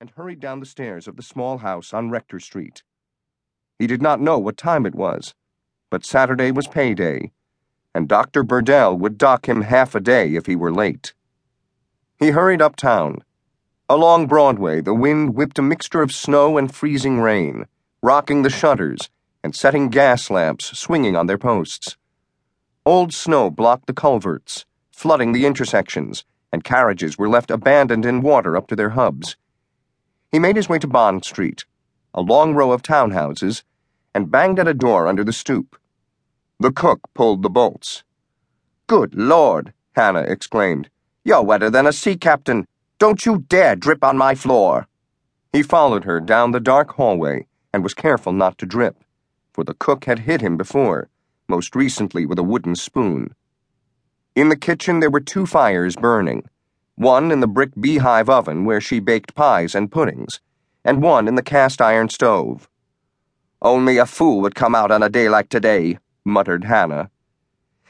and hurried down the stairs of the small house on Rector Street. He did not know what time it was, but Saturday was payday, and Dr. Burdell would dock him half a day if he were late. He hurried uptown. Along Broadway, the wind whipped a mixture of snow and freezing rain, rocking the shutters and setting gas lamps swinging on their posts. Old snow blocked the culverts, flooding the intersections, and carriages were left abandoned in water up to their hubs. He made his way to Bond Street, a long row of townhouses, and banged at a door under the stoop. The cook pulled the bolts. Good Lord, Hannah exclaimed. You're wetter than a sea captain. Don't you dare drip on my floor. He followed her down the dark hallway and was careful not to drip, for the cook had hit him before, most recently with a wooden spoon. In the kitchen there were two fires burning one in the brick beehive oven where she baked pies and puddings, and one in the cast iron stove. Only a fool would come out on a day like today, muttered Hannah.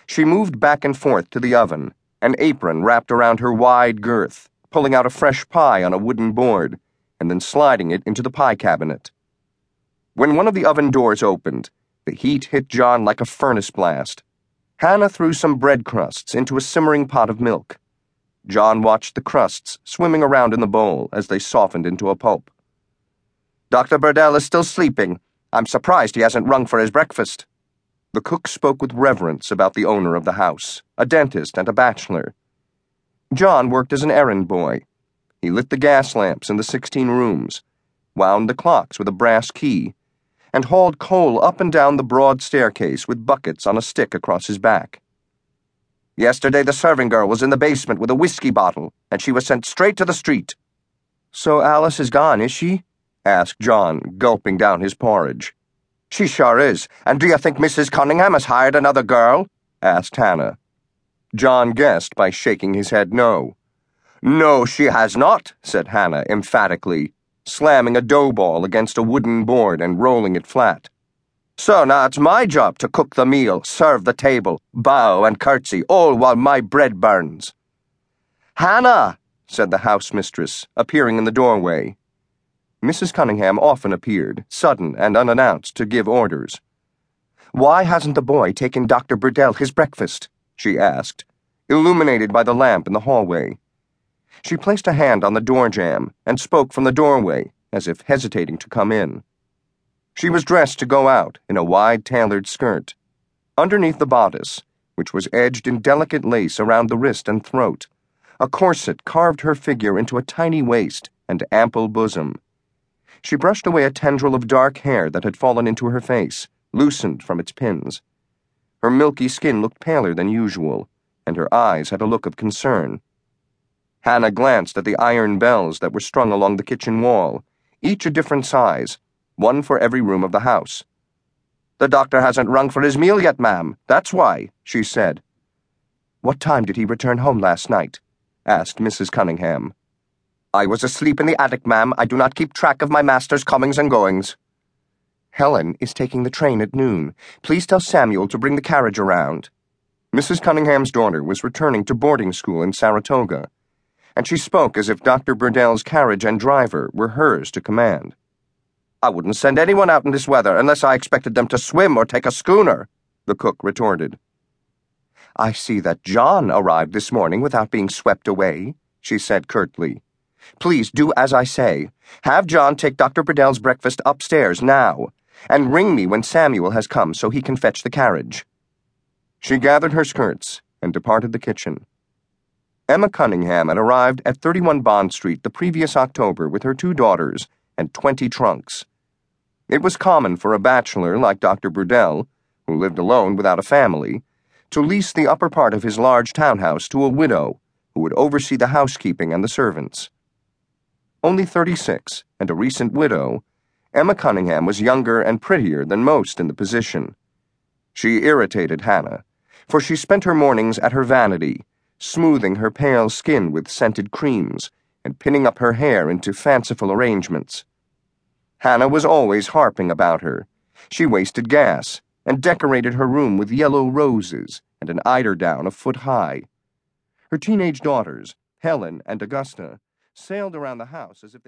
She moved back and forth to the oven, an apron wrapped around her wide girth, pulling out a fresh pie on a wooden board, and then sliding it into the pie cabinet. When one of the oven doors opened, the heat hit John like a furnace blast. Hannah threw some bread crusts into a simmering pot of milk. John watched the crusts swimming around in the bowl as they softened into a pulp. Dr. Burdell is still sleeping. I'm surprised he hasn't rung for his breakfast. The cook spoke with reverence about the owner of the house, a dentist and a bachelor. John worked as an errand boy. He lit the gas lamps in the 16 rooms, wound the clocks with a brass key, and hauled coal up and down the broad staircase with buckets on a stick across his back. Yesterday, the serving girl was in the basement with a whiskey bottle, and she was sent straight to the street. So Alice is gone, is she? asked John, gulping down his porridge. She sure is. And do you think Mrs. Cunningham has hired another girl? asked Hannah. John guessed by shaking his head no. No, she has not, said Hannah emphatically, slamming a dough ball against a wooden board and rolling it flat. So now it's my job to cook the meal, serve the table, bow and curtsy, all while my bread burns. Hannah, said the house mistress, appearing in the doorway. Mrs. Cunningham often appeared, sudden and unannounced, to give orders. Why hasn't the boy taken Dr. Burdell his breakfast? she asked, illuminated by the lamp in the hallway. She placed a hand on the door jamb and spoke from the doorway, as if hesitating to come in. She was dressed to go out in a wide tailored skirt. Underneath the bodice, which was edged in delicate lace around the wrist and throat, a corset carved her figure into a tiny waist and ample bosom. She brushed away a tendril of dark hair that had fallen into her face, loosened from its pins. Her milky skin looked paler than usual, and her eyes had a look of concern. Hannah glanced at the iron bells that were strung along the kitchen wall, each a different size one for every room of the house. The doctor hasn't rung for his meal yet, ma'am. That's why, she said. What time did he return home last night? asked Mrs. Cunningham. I was asleep in the attic, ma'am. I do not keep track of my master's comings and goings. Helen is taking the train at noon. Please tell Samuel to bring the carriage around. Mrs. Cunningham's daughter was returning to boarding school in Saratoga, and she spoke as if Dr. Burdell's carriage and driver were hers to command. I wouldn't send anyone out in this weather unless I expected them to swim or take a schooner, the cook retorted. I see that John arrived this morning without being swept away, she said curtly. Please do as I say. Have John take Dr. Burdell's breakfast upstairs now, and ring me when Samuel has come so he can fetch the carriage. She gathered her skirts and departed the kitchen. Emma Cunningham had arrived at 31 Bond Street the previous October with her two daughters and 20 trunks. It was common for a bachelor like Dr. Burdell, who lived alone without a family, to lease the upper part of his large townhouse to a widow who would oversee the housekeeping and the servants. Only 36 and a recent widow, Emma Cunningham was younger and prettier than most in the position. She irritated Hannah, for she spent her mornings at her vanity, smoothing her pale skin with scented creams and pinning up her hair into fanciful arrangements. Hannah was always harping about her. She wasted gas and decorated her room with yellow roses and an eiderdown a foot high. Her teenage daughters, Helen and Augusta, sailed around the house as if they